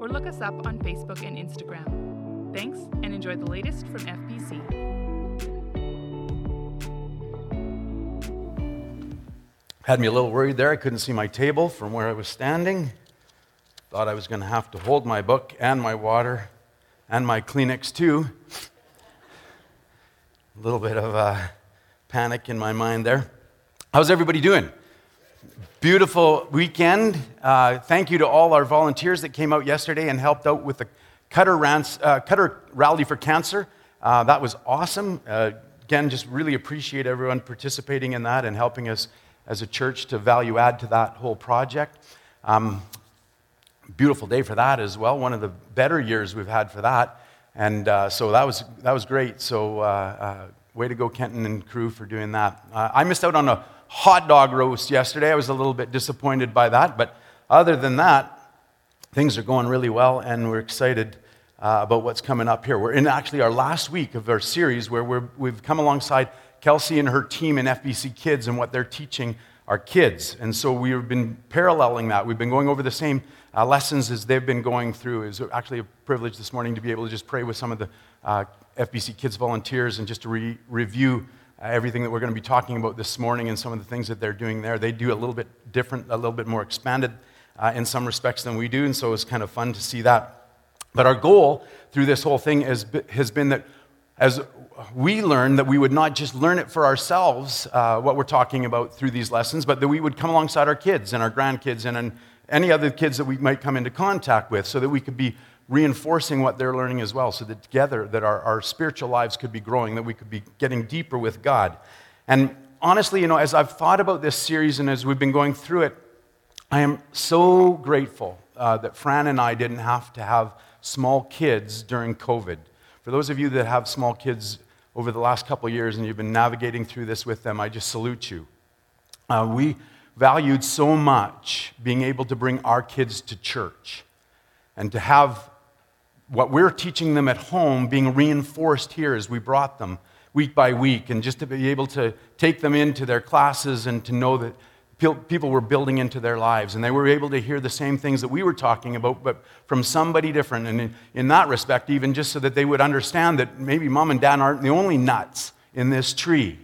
or look us up on Facebook and Instagram. Thanks and enjoy the latest from FBC. Had me a little worried there. I couldn't see my table from where I was standing. Thought I was going to have to hold my book and my water and my Kleenex too. A little bit of uh, panic in my mind there. How's everybody doing? Beautiful weekend. Uh, thank you to all our volunteers that came out yesterday and helped out with the Cutter, Rans, uh, Cutter Rally for Cancer. Uh, that was awesome. Uh, again, just really appreciate everyone participating in that and helping us as a church to value add to that whole project. Um, beautiful day for that as well. One of the better years we've had for that. And uh, so that was, that was great. So, uh, uh, way to go, Kenton and crew, for doing that. Uh, I missed out on a hot dog roast yesterday. I was a little bit disappointed by that. But other than that, things are going really well, and we're excited uh, about what's coming up here. We're in actually our last week of our series where we have come alongside Kelsey and her team in FBC Kids and what they're teaching our kids. And so we've been paralleling that. We've been going over the same uh, lessons as they've been going through. It was actually a privilege this morning to be able to just pray with some of the uh, FBC Kids volunteers and just to re- review everything that we're going to be talking about this morning and some of the things that they're doing there. They do a little bit different, a little bit more expanded uh, in some respects than we do, and so it's kind of fun to see that. But our goal through this whole thing has, has been that as we learn that we would not just learn it for ourselves, uh, what we're talking about through these lessons, but that we would come alongside our kids and our grandkids and, and any other kids that we might come into contact with so that we could be reinforcing what they're learning as well, so that together that our, our spiritual lives could be growing, that we could be getting deeper with God. And honestly, you know, as I've thought about this series and as we've been going through it, I am so grateful uh, that Fran and I didn't have to have small kids during COVID. For those of you that have small kids over the last couple years and you've been navigating through this with them, I just salute you. Uh, we valued so much being able to bring our kids to church and to have what we're teaching them at home being reinforced here as we brought them week by week, and just to be able to take them into their classes and to know that people were building into their lives and they were able to hear the same things that we were talking about but from somebody different. And in, in, that respect even just so that they would understand that maybe mom and dad aren't the only nuts in this tree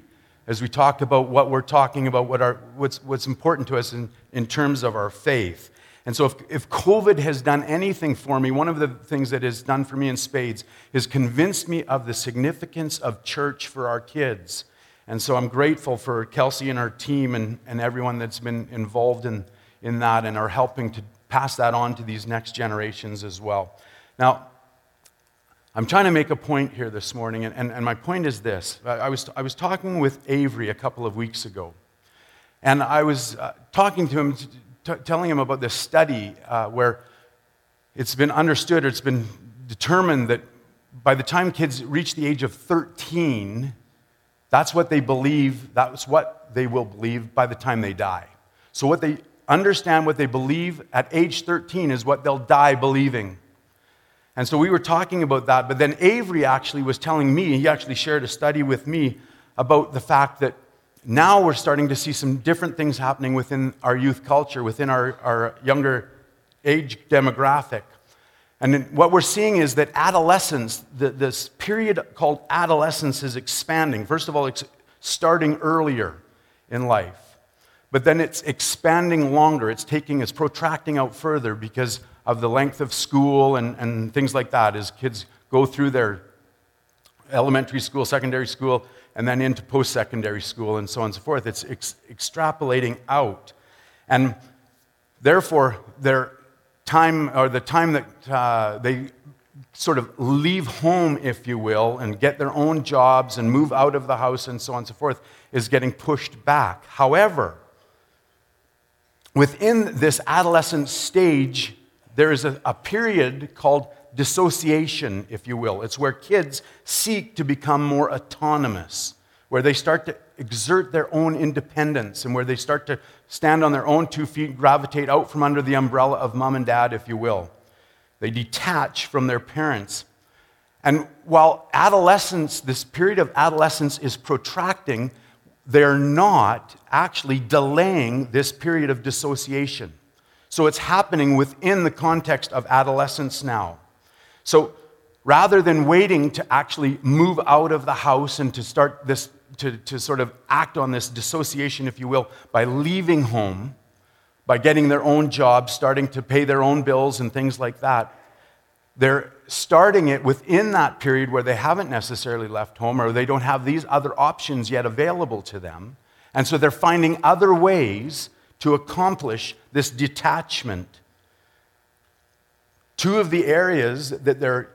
as we talk about what we're talking about what what's, what's important to us in, in terms of our faith and so if, if covid has done anything for me one of the things that has done for me in spades is convinced me of the significance of church for our kids and so I'm grateful for Kelsey and her team and, and everyone that's been involved in, in that and are helping to pass that on to these next generations as well. Now, I'm trying to make a point here this morning, and, and, and my point is this. I, I, was, I was talking with Avery a couple of weeks ago, and I was uh, talking to him, t- telling him about this study uh, where it's been understood or it's been determined that by the time kids reach the age of 13, that's what they believe, that's what they will believe by the time they die. So, what they understand, what they believe at age 13 is what they'll die believing. And so we were talking about that, but then Avery actually was telling me, he actually shared a study with me about the fact that now we're starting to see some different things happening within our youth culture, within our, our younger age demographic. And what we're seeing is that adolescence, the, this period called adolescence, is expanding. First of all, it's starting earlier in life, but then it's expanding longer. It's taking, it's protracting out further because of the length of school and, and things like that as kids go through their elementary school, secondary school, and then into post secondary school and so on and so forth. It's ex- extrapolating out. And therefore, they're time or the time that uh, they sort of leave home, if you will, and get their own jobs and move out of the house and so on and so forth is getting pushed back. However, within this adolescent stage, there is a, a period called dissociation, if you will. It's where kids seek to become more autonomous, where they start to exert their own independence, and where they start to stand on their own two feet, gravitate out from under the umbrella of mom and dad, if you will. They detach from their parents. And while adolescence, this period of adolescence is protracting, they're not actually delaying this period of dissociation. So it's happening within the context of adolescence now. So rather than waiting to actually move out of the house and to start this, to, to sort of act on this dissociation, if you will, by leaving home, by getting their own jobs, starting to pay their own bills and things like that, they're starting it within that period where they haven't necessarily left home or they don't have these other options yet available to them. And so they're finding other ways to accomplish this detachment. Two of the areas that they're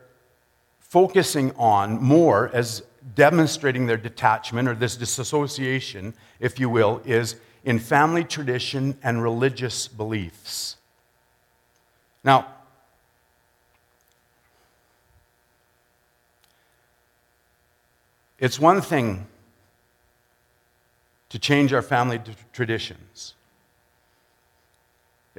focusing on more as demonstrating their detachment or this disassociation, if you will, is in family tradition and religious beliefs. Now, It's one thing to change our family traditions.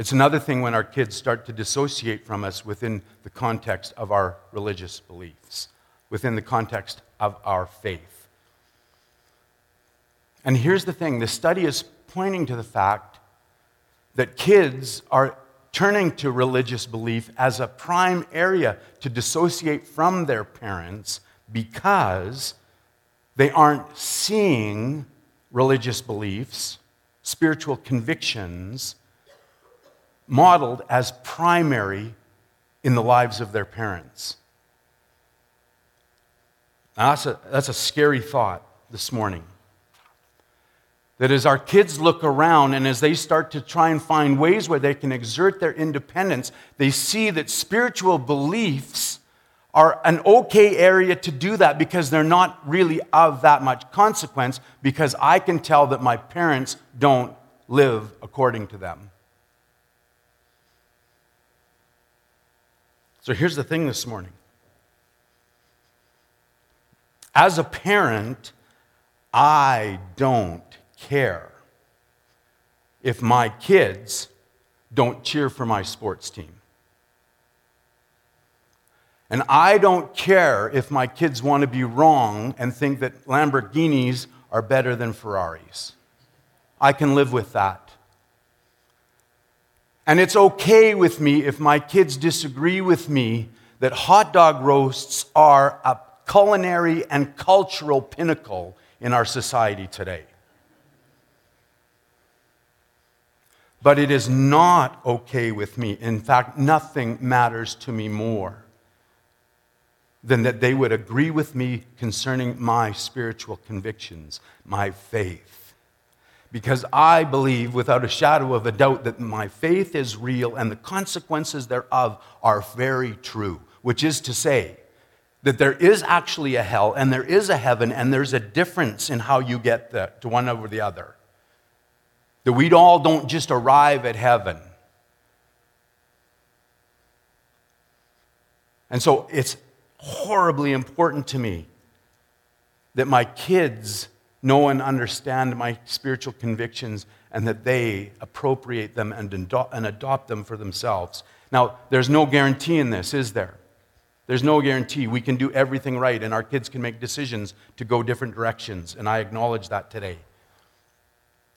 It's another thing when our kids start to dissociate from us within the context of our religious beliefs, within the context of our faith. And here's the thing the study is pointing to the fact that kids are turning to religious belief as a prime area to dissociate from their parents because they aren't seeing religious beliefs, spiritual convictions modeled as primary in the lives of their parents. Now, that's, a, that's a scary thought this morning. That as our kids look around and as they start to try and find ways where they can exert their independence, they see that spiritual beliefs are an okay area to do that because they're not really of that much consequence because I can tell that my parents don't live according to them. So here's the thing this morning. As a parent, I don't care if my kids don't cheer for my sports team. And I don't care if my kids want to be wrong and think that Lamborghinis are better than Ferraris. I can live with that. And it's okay with me if my kids disagree with me that hot dog roasts are a culinary and cultural pinnacle in our society today. But it is not okay with me. In fact, nothing matters to me more than that they would agree with me concerning my spiritual convictions, my faith. Because I believe without a shadow of a doubt that my faith is real and the consequences thereof are very true, which is to say, that there is actually a hell and there is a heaven and there's a difference in how you get the, to one over the other. That we all don't just arrive at heaven. And so it's horribly important to me that my kids know and understand my spiritual convictions and that they appropriate them and, and adopt them for themselves. Now, there's no guarantee in this, is there? There's no guarantee. We can do everything right, and our kids can make decisions to go different directions, and I acknowledge that today.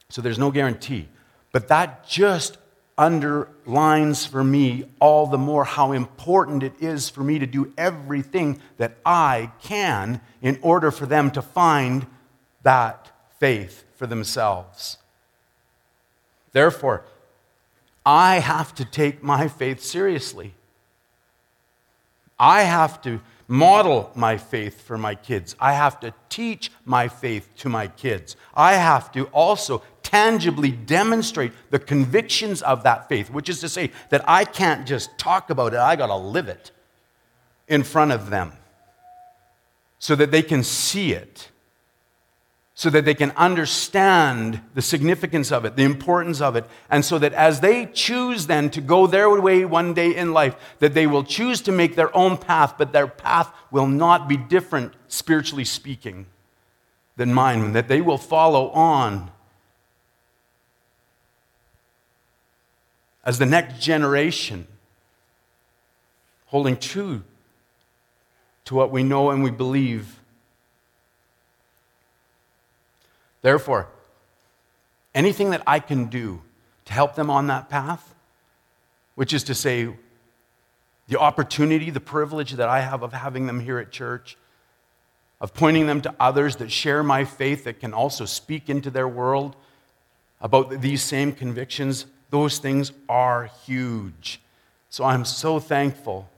So there's no guarantee. But that just underlines for me all the more how important it is for me to do everything that I can in order for them to find that faith for themselves. Therefore, I have to take my faith seriously. I have to model my faith for my kids. I have to teach my faith to my kids. I have to also tangibly demonstrate the convictions of that faith, which is to say that I can't just talk about it, I got to live it in front of them so that they can see it so that they can understand the significance of it, the importance of it, and so that as they choose then to go their way one day in life, that they will choose to make their own path, but their path will not be different, spiritually speaking, than mine, and that they will follow on as the next generation, holding true to what we know and we believe Therefore, anything that I can do to help them on that path, which is to say, the opportunity, the privilege that I have of having them here at church, of pointing them to others that share my faith, that can also speak into their world about these same convictions, those things are huge. So I'm so thankful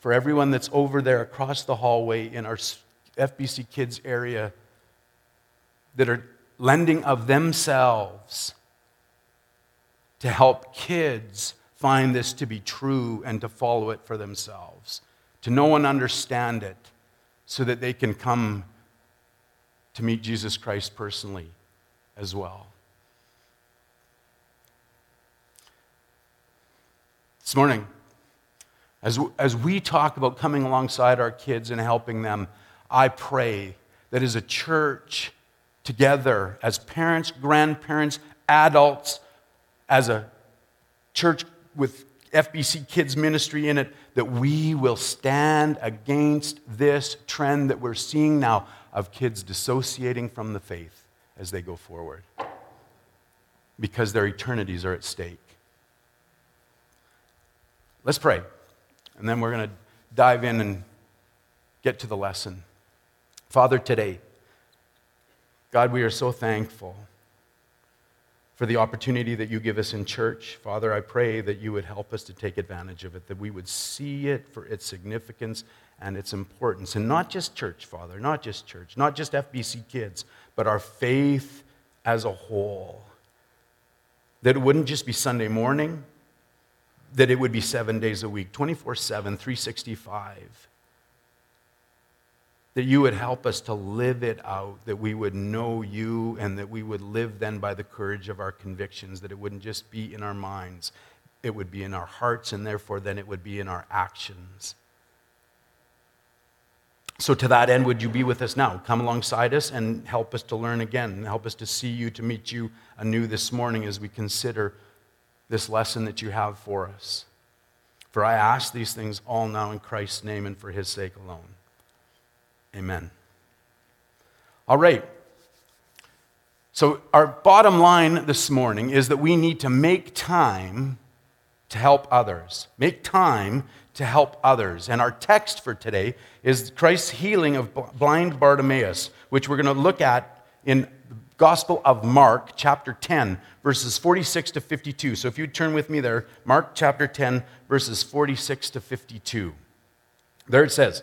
for everyone that's over there across the hallway in our FBC Kids area that are lending of themselves to help kids find this to be true and to follow it for themselves, to know and understand it so that they can come to meet Jesus Christ personally as well. This morning, as, as we talk about coming alongside our kids and helping them, I pray that as a church, together as parents, grandparents, adults, as a church with FBC Kids Ministry in it, that we will stand against this trend that we're seeing now of kids dissociating from the faith as they go forward because their eternities are at stake. Let's pray, and then we're going to dive in and get to the lesson. Father, today, God, we are so thankful for the opportunity that you give us in church. Father, I pray that you would help us to take advantage of it, that we would see it for its significance and its importance. And not just church, Father, not just church, not just FBC kids, but our faith as a whole. That it wouldn't just be Sunday morning, that it would be seven days a week, 24 7, 365 that you would help us to live it out, that we would know you, and that we would live then by the courage of our convictions, that it wouldn't just be in our minds, it would be in our hearts, and therefore then it would be in our actions. So, to that end, would you be with us now? Come alongside us and help us to learn again, help us to see you, to meet you anew this morning as we consider this lesson that you have for us. For I ask these things all now in Christ's name and for his sake alone. Amen. All right. So, our bottom line this morning is that we need to make time to help others. Make time to help others. And our text for today is Christ's healing of blind Bartimaeus, which we're going to look at in the Gospel of Mark, chapter 10, verses 46 to 52. So if you turn with me there, Mark chapter 10, verses 46 to 52. There it says,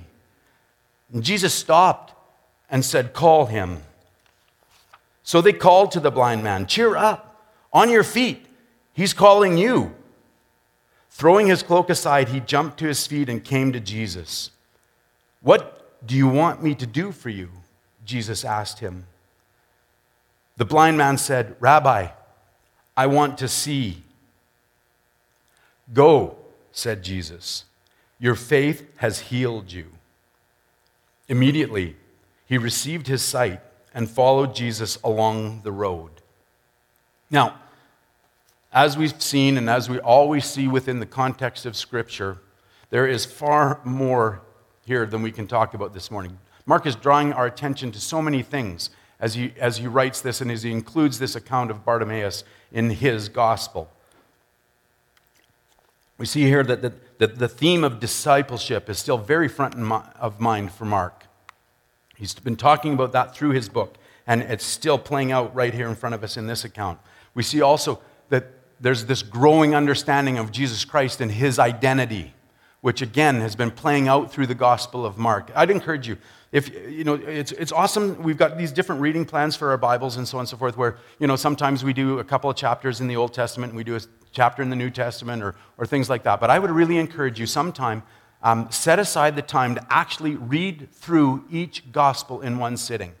And Jesus stopped and said, Call him. So they called to the blind man, Cheer up, on your feet, he's calling you. Throwing his cloak aside, he jumped to his feet and came to Jesus. What do you want me to do for you? Jesus asked him. The blind man said, Rabbi, I want to see. Go, said Jesus. Your faith has healed you. Immediately, he received his sight and followed Jesus along the road. Now, as we've seen and as we always see within the context of Scripture, there is far more here than we can talk about this morning. Mark is drawing our attention to so many things as he, as he writes this and as he includes this account of Bartimaeus in his gospel. We see here that the, that the theme of discipleship is still very front of mind for Mark. He's been talking about that through his book. and it's still playing out right here in front of us in this account. We see also that there's this growing understanding of Jesus Christ and his identity, which again has been playing out through the Gospel of Mark. I'd encourage you, if you know it's, it's awesome we've got these different reading plans for our bibles and so on and so forth where you know sometimes we do a couple of chapters in the old testament and we do a chapter in the new testament or, or things like that but i would really encourage you sometime um, set aside the time to actually read through each gospel in one sitting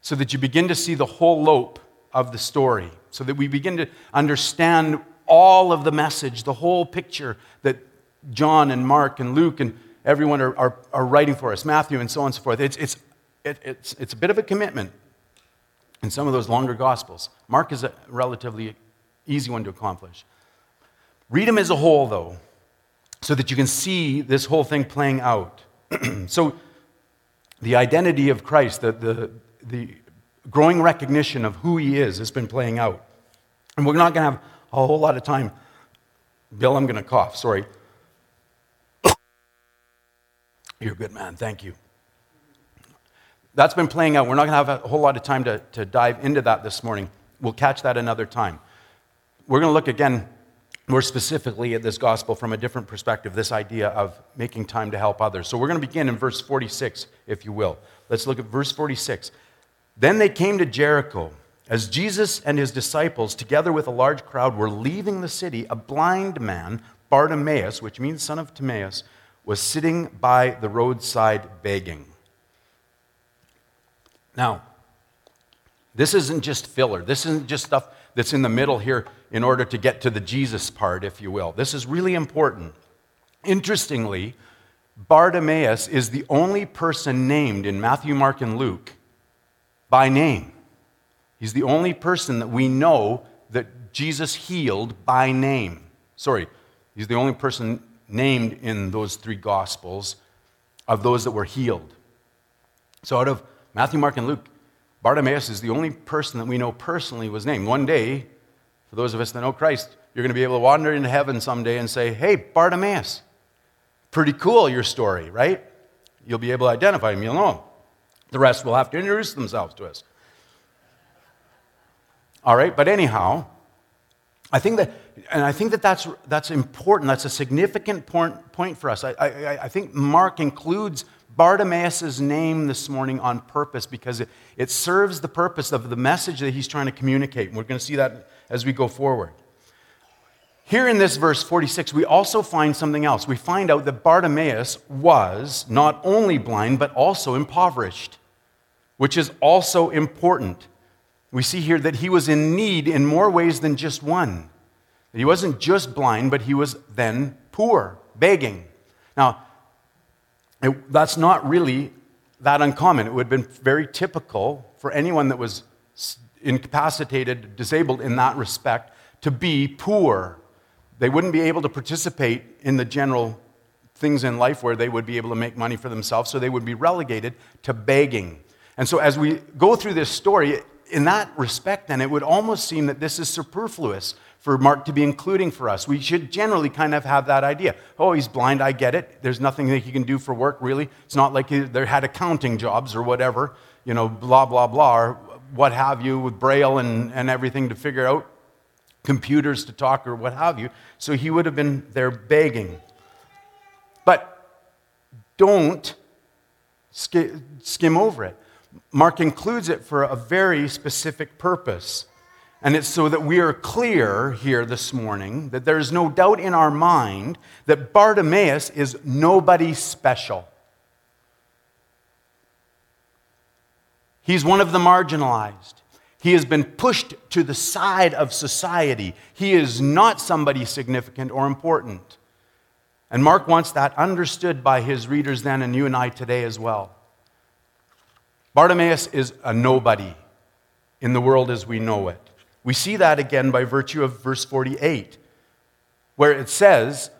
so that you begin to see the whole lope of the story so that we begin to understand all of the message the whole picture that john and mark and luke and everyone are, are, are writing for us, Matthew and so on and so forth. It's, it's, it, it's, it's a bit of a commitment in some of those longer gospels. Mark is a relatively easy one to accomplish. Read them as a whole, though, so that you can see this whole thing playing out. so, the identity of Christ, the, the, the growing recognition of who he is, has been playing out. And we're not going to have a whole lot of time. Bill, I'm going to cough, sorry. You're a good man. Thank you. That's been playing out. We're not going to have a whole lot of time to, to dive into that this morning. We'll catch that another time. We're going to look again more specifically at this gospel from a different perspective, this idea of making time to help others. So we're going to begin in verse 46, if you will. Let's look at verse 46. Then they came to Jericho. As Jesus and his disciples, together with a large crowd, were leaving the city, a blind man, Bartimaeus, which means son of Timaeus, was sitting by the roadside begging. Now, this isn't just filler. This isn't just stuff that's in the middle here in order to get to the Jesus part, if you will. This is really important. Interestingly, Bartimaeus is the only person named in Matthew, Mark, and Luke by name. He's the only person that we know that Jesus healed by name. Sorry, he's the only person named in those three Gospels of those that were healed. So, out of Matthew, Mark, and Luke, Bartimaeus is the only person that we know personally was named. One day, for those of us that know Christ, you're going to be able to wander into heaven someday and say, Hey, Bartimaeus, pretty cool your story, right? You'll be able to identify him, you'll know him. The rest will have to introduce themselves to us. All right, but anyhow, I think that, and I think that that's, that's important. That's a significant point, point for us. I, I, I think Mark includes Bartimaeus' name this morning on purpose because it, it serves the purpose of the message that he's trying to communicate. And we're going to see that as we go forward. Here in this verse 46, we also find something else. We find out that Bartimaeus was not only blind, but also impoverished, which is also important we see here that he was in need in more ways than just one. He wasn't just blind, but he was then poor, begging. Now, it, that's not really that uncommon. It would have been very typical for anyone that was incapacitated, disabled in that respect, to be poor. They wouldn't be able to participate in the general things in life where they would be able to make money for themselves, so they would be relegated to begging. And so, as we go through this story, in that respect, then, it would almost seem that this is superfluous for Mark to be including for us. We should generally kind of have that idea. Oh, he's blind, I get it. There's nothing that he can do for work, really. It's not like they had accounting jobs or whatever, you know, blah, blah, blah, or what have you, with Braille and, and everything to figure out, computers to talk or what have you. So he would have been there begging. But don't skim over it. Mark includes it for a very specific purpose. And it's so that we are clear here this morning that there is no doubt in our mind that Bartimaeus is nobody special. He's one of the marginalized. He has been pushed to the side of society. He is not somebody significant or important. And Mark wants that understood by his readers then and you and I today as well. Bartimaeus is a nobody in the world as we know it. We see that again by virtue of verse 48, where it says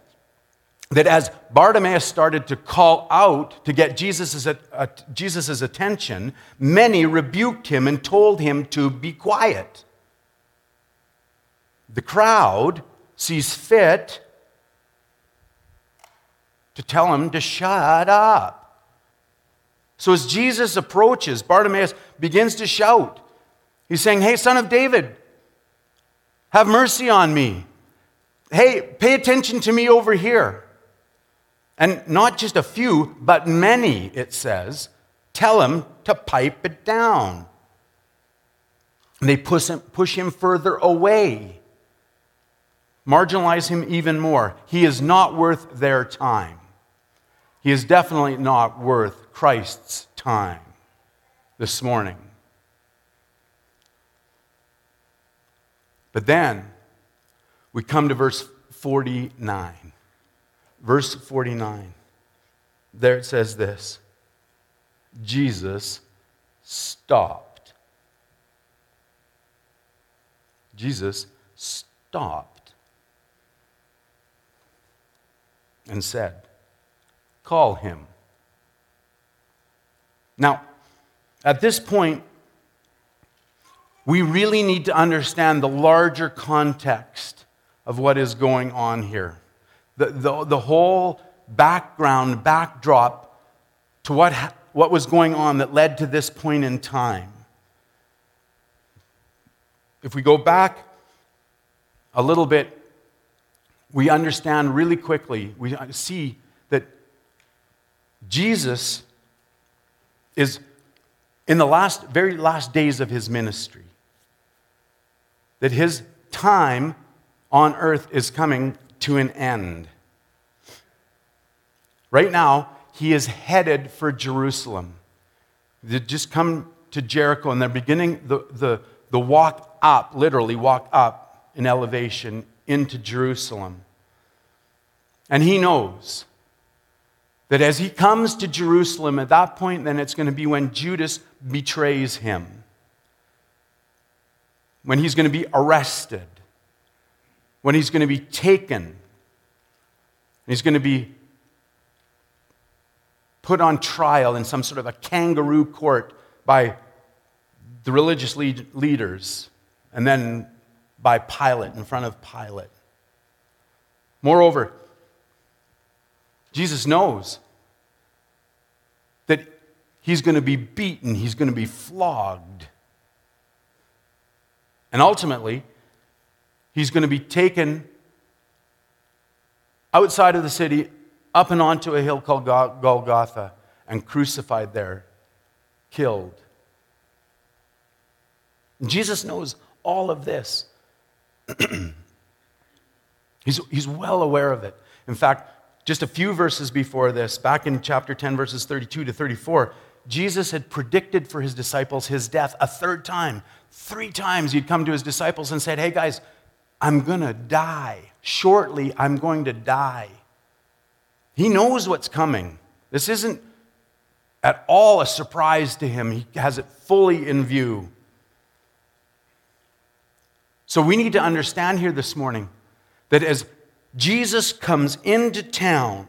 that as Bartimaeus started to call out to get Jesus' Jesus's attention, many rebuked him and told him to be quiet. The crowd sees fit to tell him to shut up. So as Jesus approaches, Bartimaeus begins to shout. He's saying, Hey, son of David, have mercy on me. Hey, pay attention to me over here. And not just a few, but many, it says, tell him to pipe it down. And they push him, push him further away, marginalize him even more. He is not worth their time. He is definitely not worth Christ's time this morning. But then we come to verse 49. Verse 49. There it says this Jesus stopped. Jesus stopped and said, Call him. Now, at this point, we really need to understand the larger context of what is going on here. The, the, the whole background, backdrop to what, what was going on that led to this point in time. If we go back a little bit, we understand really quickly, we see that Jesus is in the last, very last days of his ministry, that his time on earth is coming to an end. Right now, he is headed for Jerusalem. They just come to Jericho and they're beginning the, the, the walk up, literally walk up in elevation into Jerusalem. And he knows that as he comes to Jerusalem, at that point, then it's going to be when Judas betrays him, when he's going to be arrested, when he's going to be taken, he's going to be put on trial in some sort of a kangaroo court by the religious lead- leaders and then by Pilate, in front of Pilate. Moreover, Jesus knows that he's going to be beaten, he's going to be flogged. And ultimately, he's going to be taken outside of the city up and onto a hill called Golgotha and crucified there, killed. Jesus knows all of this. he's, he's well aware of it. In fact, just a few verses before this, back in chapter 10, verses 32 to 34, Jesus had predicted for his disciples his death a third time. Three times he'd come to his disciples and said, Hey guys, I'm going to die. Shortly, I'm going to die. He knows what's coming. This isn't at all a surprise to him, he has it fully in view. So we need to understand here this morning that as Jesus comes into town,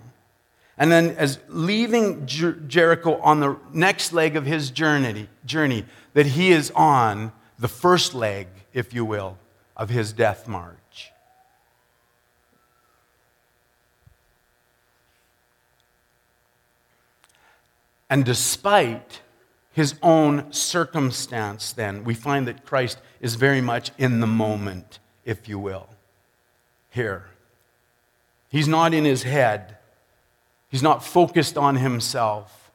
and then as leaving Jer- Jericho on the next leg of his journey, journey, that he is on the first leg, if you will, of his death march. And despite his own circumstance, then, we find that Christ is very much in the moment, if you will, here. He's not in his head, he's not focused on himself.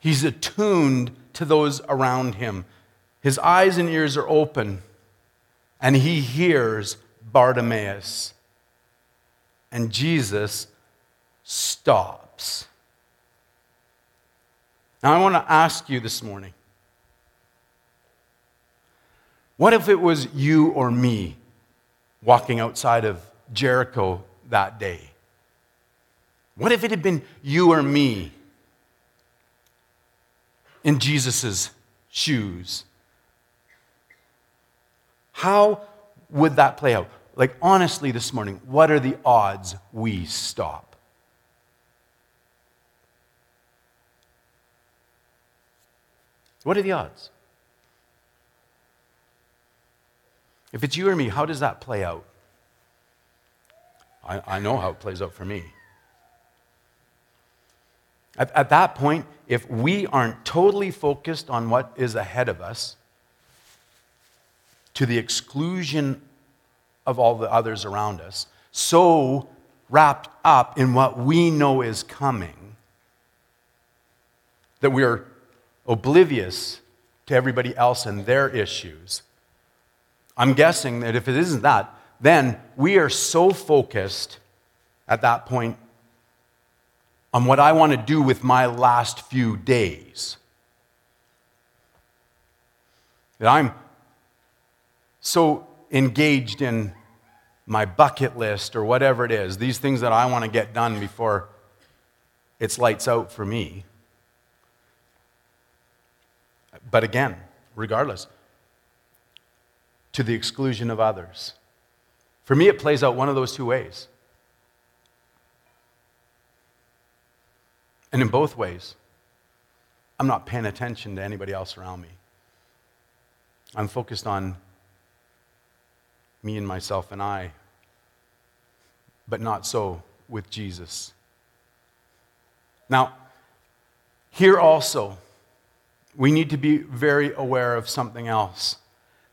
He's attuned to those around him. His eyes and ears are open, and he hears Bartimaeus. And Jesus stops. Now, I want to ask you this morning what if it was you or me walking outside of Jericho that day? What if it had been you or me in Jesus' shoes? How would that play out? Like, honestly, this morning, what are the odds we stop? What are the odds? If it's you or me, how does that play out? I, I know how it plays out for me. At, at that point, if we aren't totally focused on what is ahead of us, to the exclusion of all the others around us, so wrapped up in what we know is coming that we're oblivious to everybody else and their issues. I'm guessing that if it isn't that, then we are so focused at that point on what I want to do with my last few days that I'm so engaged in my bucket list or whatever it is, these things that I want to get done before it's lights out for me. But again, regardless, to the exclusion of others. For me, it plays out one of those two ways. And in both ways, I'm not paying attention to anybody else around me. I'm focused on me and myself and I, but not so with Jesus. Now, here also, we need to be very aware of something else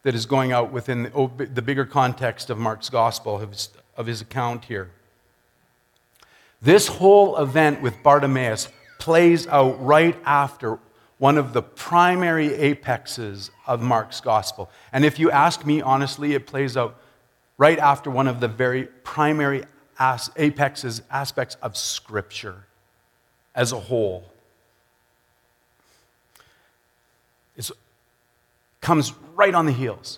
that is going out within the, the bigger context of Mark's gospel, of his, of his account here. This whole event with Bartimaeus plays out right after one of the primary apexes of Mark's gospel. And if you ask me honestly, it plays out right after one of the very primary apexes, aspects of Scripture as a whole. It comes right on the heels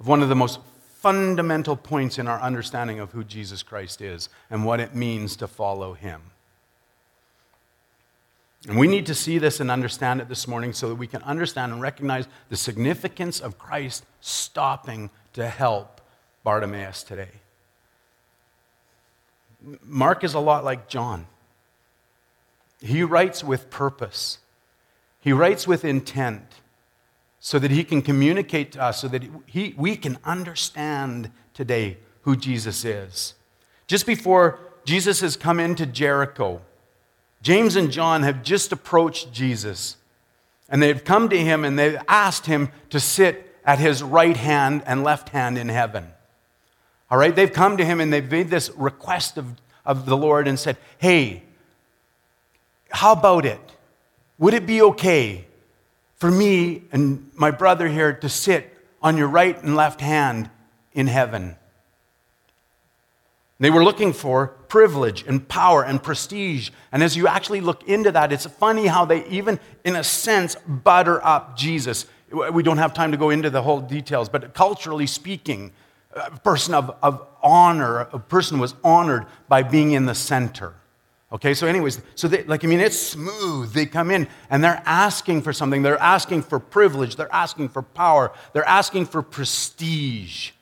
of one of the most fundamental points in our understanding of who Jesus Christ is and what it means to follow him. And we need to see this and understand it this morning so that we can understand and recognize the significance of Christ stopping to help Bartimaeus today. Mark is a lot like John. He writes with purpose. He writes with intent so that he can communicate to us, so that he, we can understand today who Jesus is. Just before Jesus has come into Jericho, James and John have just approached Jesus. And they've come to him and they've asked him to sit at his right hand and left hand in heaven. All right? They've come to him and they've made this request of, of the Lord and said, Hey, how about it? Would it be okay for me and my brother here to sit on your right and left hand in heaven? They were looking for privilege and power and prestige. And as you actually look into that, it's funny how they, even in a sense, butter up Jesus. We don't have time to go into the whole details, but culturally speaking, a person of, of honor, a person was honored by being in the center. Okay, so anyways, so they, like, I mean, it's smooth. They come in and they're asking for something. They're asking for privilege. They're asking for power. They're asking for prestige.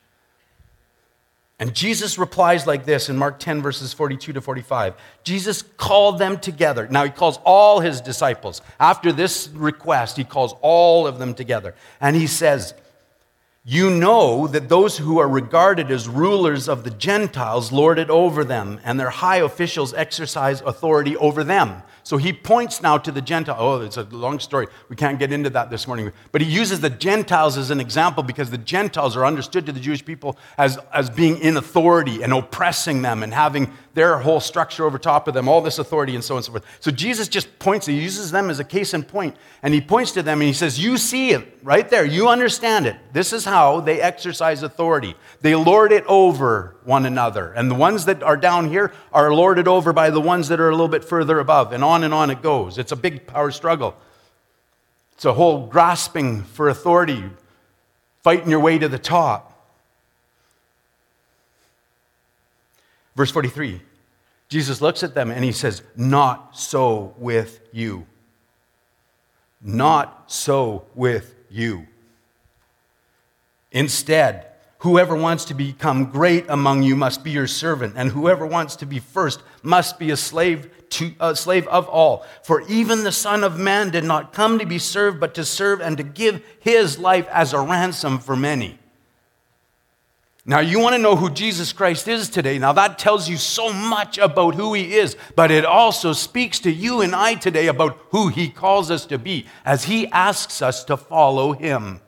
And Jesus replies like this in Mark 10, verses 42 to 45. Jesus called them together. Now, he calls all his disciples. After this request, he calls all of them together. And he says, you know that those who are regarded as rulers of the Gentiles lord it over them, and their high officials exercise authority over them. So he points now to the Gentiles. Oh, it's a long story. We can't get into that this morning. But he uses the Gentiles as an example because the Gentiles are understood to the Jewish people as, as being in authority and oppressing them and having their whole structure over top of them, all this authority and so on and so forth. So Jesus just points, he uses them as a case in point, and he points to them and he says, You see it right there. You understand it. This is how they exercise authority. They lord it over one another. And the ones that are down here are lorded over by the ones that are a little bit further above. And on and on it goes. It's a big power struggle. It's a whole grasping for authority, fighting your way to the top. Verse 43 Jesus looks at them and he says, Not so with you. Not so with you. Instead, whoever wants to become great among you must be your servant, and whoever wants to be first must be a slave to a slave of all. For even the Son of Man did not come to be served, but to serve and to give his life as a ransom for many. Now, you want to know who Jesus Christ is today. Now, that tells you so much about who he is, but it also speaks to you and I today about who he calls us to be as he asks us to follow him.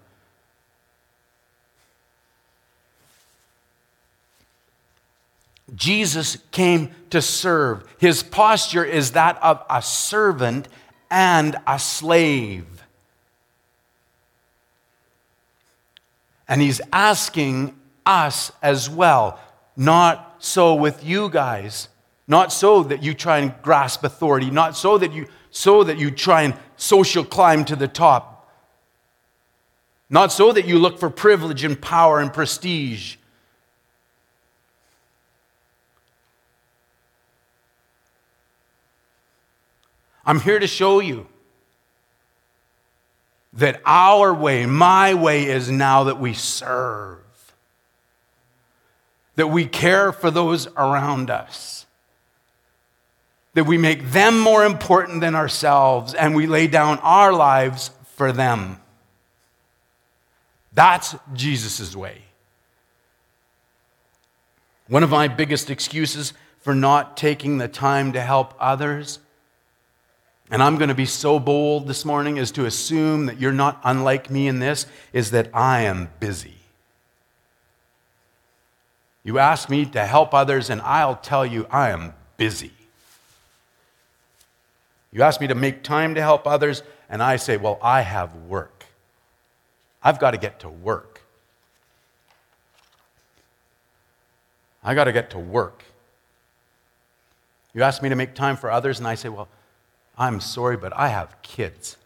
Jesus came to serve. His posture is that of a servant and a slave. And he's asking us as well. Not so with you guys. Not so that you try and grasp authority. Not so that you, so that you try and social climb to the top. Not so that you look for privilege and power and prestige. I'm here to show you that our way, my way, is now that we serve that we care for those around us, that we make them more important than ourselves, and we lay down our lives for them. That's Jesus' way. One of my biggest excuses for not taking the time to help others, and I'm going to be so bold this morning as to assume that you're not unlike me in this, is that I am busy. You ask me to help others, and I'll tell you I am busy. You ask me to make time to help others, and I say, Well, I have work. I've got to get to work. I got to get to work. You ask me to make time for others, and I say, Well, I'm sorry, but I have kids.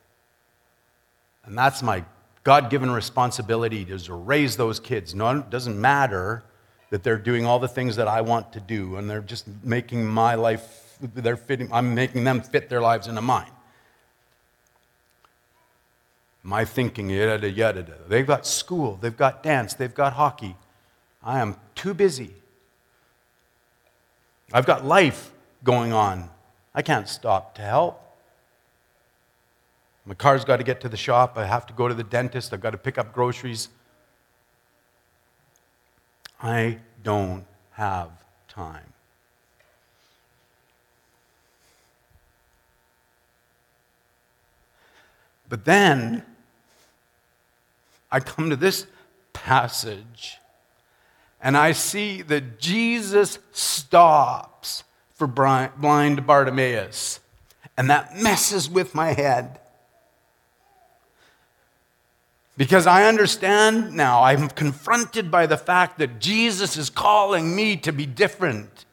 And that's my God given responsibility is to raise those kids. No, it doesn't matter that they're doing all the things that I want to do, and they're just making my life, they're fitting, I'm making them fit their lives into mine. My thinking, yada, yada, yada. They've got school, they've got dance, they've got hockey. I am too busy. I've got life going on. I can't stop to help. My car's got to get to the shop. I have to go to the dentist. I've got to pick up groceries. I don't have time. But then I come to this passage and I see that Jesus stops for blind Bartimaeus. And that messes with my head. Because I understand now, I'm confronted by the fact that Jesus is calling me to be different.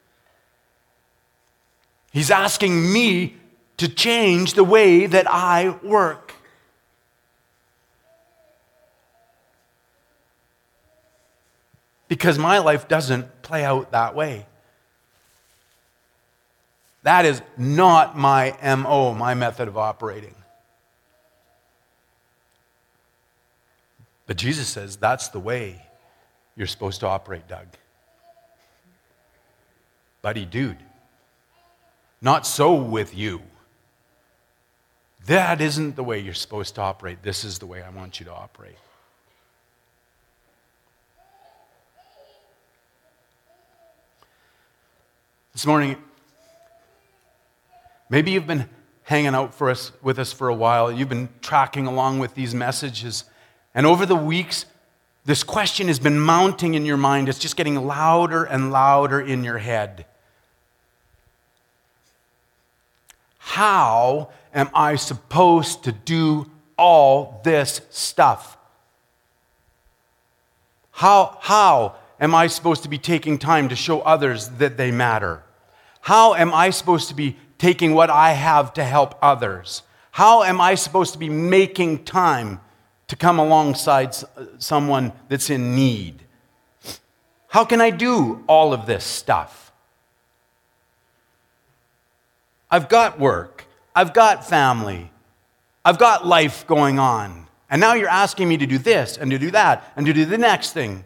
He's asking me to change the way that I work. Because my life doesn't play out that way. That is not my MO, my method of operating. But Jesus says that's the way you're supposed to operate, Doug. Buddy, dude, not so with you. That isn't the way you're supposed to operate. This is the way I want you to operate. This morning, maybe you've been hanging out for us, with us for a while. You've been tracking along with these messages. And over the weeks, this question has been mounting in your mind. It's just getting louder and louder in your head. How am I supposed to do all this stuff? How, how am I supposed to be taking time to show others that they matter? How am I supposed to be taking what I have to help others? How am I supposed to be making time to come alongside uh, someone that's in need. How can I do all of this stuff? I've got work, I've got family, I've got life going on. And now you're asking me to do this and to do that and to do the next thing.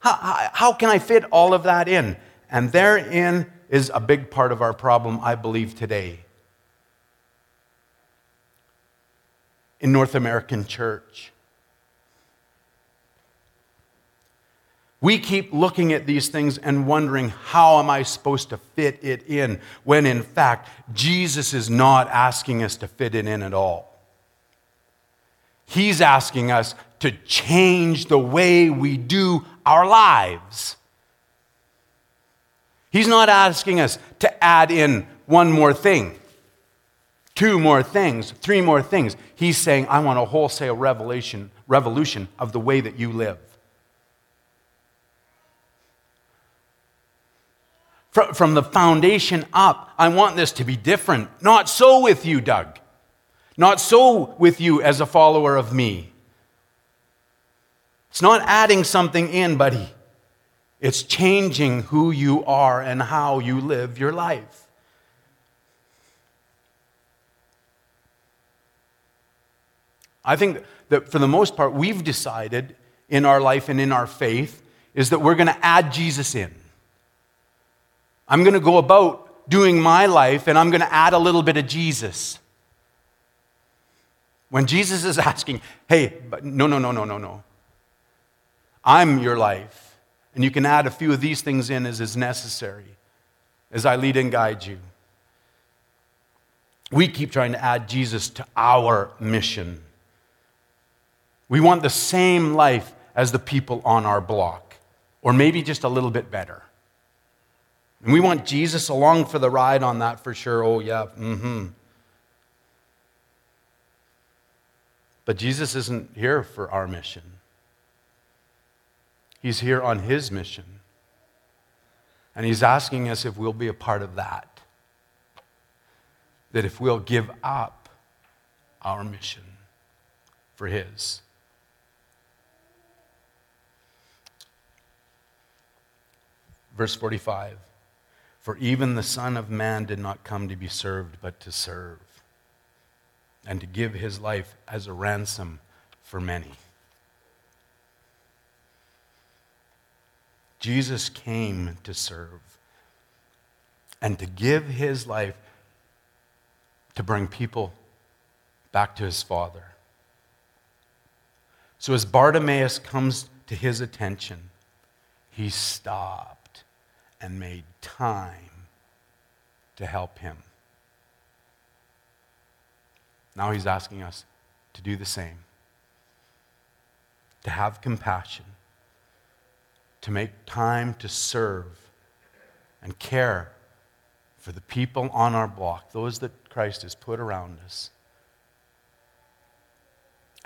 How, how, how can I fit all of that in? And therein is a big part of our problem, I believe, today. in North American church. We keep looking at these things and wondering, how am I supposed to fit it in? When in fact, Jesus is not asking us to fit it in at all. He's asking us to change the way we do our lives. He's not asking us to add in one more thing, two more things, three more things. He's saying, I want a wholesale revelation, revolution of the way that you live. From the foundation up, I want this to be different. Not so with you, Doug. Not so with you as a follower of me. It's not adding something in, buddy. It's changing who you are and how you live your life. I think that for the most part, we've decided in our life and in our faith is that we're going to add Jesus in. I'm going to go about doing my life and I'm going to add a little bit of Jesus. When Jesus is asking, hey, no, no, no, no, no, no. I'm your life. And you can add a few of these things in as is necessary as I lead and guide you. We keep trying to add Jesus to our mission. We want the same life as the people on our block, or maybe just a little bit better. And we want Jesus along for the ride on that for sure. Oh, yeah, mm hmm. But Jesus isn't here for our mission, He's here on His mission. And He's asking us if we'll be a part of that. That if we'll give up our mission for His. Verse 45 For even the Son of Man did not come to be served, but to serve and to give his life as a ransom for many. Jesus came to serve and to give his life to bring people back to his Father. So as Bartimaeus comes to his attention, he stopped and made time to help him. Now he's asking us to do the same, to have compassion, to make time to serve and care for the people on our block, those that Christ has put around us.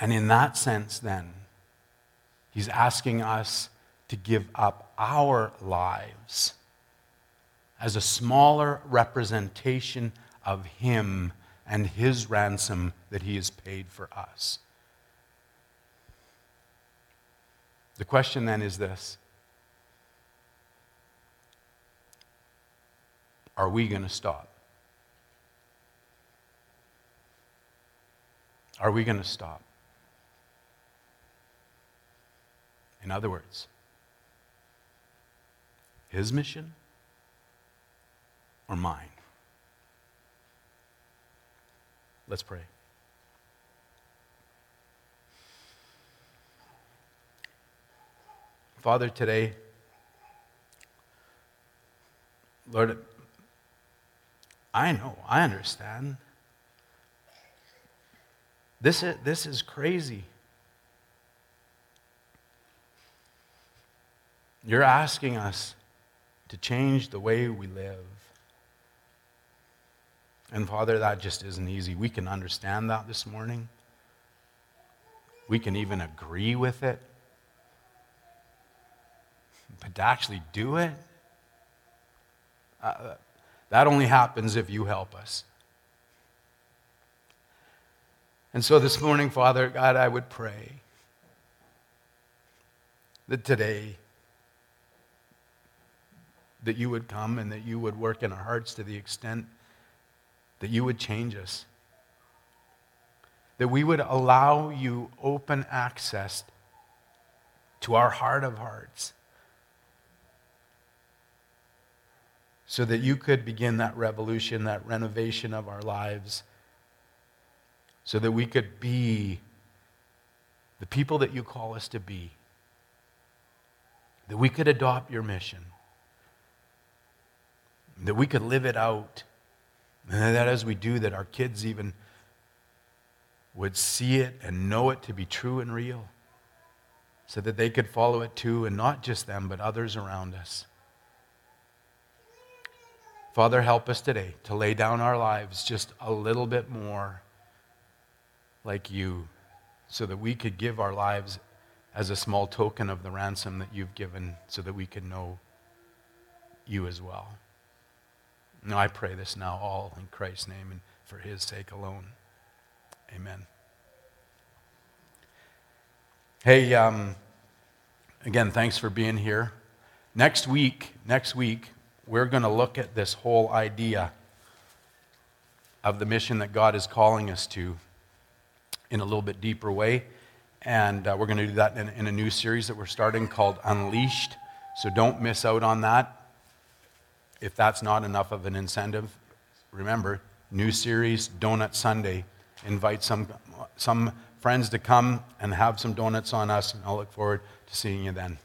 And in that sense, then, he's asking us to give up our lives as a smaller representation of him and his ransom that he has paid for us. The question then is this Are we going to stop? Are we going to stop? In other words, his mission or mine? Let's pray. Father, today, Lord, I know, I understand. This is, this is crazy. You're asking us to change the way we live. And Father, that just isn't easy. We can understand that this morning. We can even agree with it. But to actually do it, uh, that only happens if you help us. And so this morning, Father God, I would pray that today, that you would come and that you would work in our hearts to the extent that you would change us, that we would allow you open access to our heart of hearts. So that you could begin that revolution, that renovation of our lives, so that we could be the people that you call us to be that we could adopt your mission, that we could live it out, and that as we do, that our kids even would see it and know it to be true and real, so that they could follow it too, and not just them, but others around us. Father, help us today to lay down our lives just a little bit more like you so that we could give our lives as a small token of the ransom that you've given so that we can know you as well. Now I pray this now all in Christ's name and for his sake alone. Amen. Hey, um, again, thanks for being here. Next week, next week, we're going to look at this whole idea of the mission that God is calling us to in a little bit deeper way. And uh, we're going to do that in, in, a new series that we're starting called Unleashed. So don't miss out on that. If that's not enough of an incentive, remember, new series, Donut Sunday. Invite some, some friends to come and have some donuts on us, and I'll look forward to seeing you then.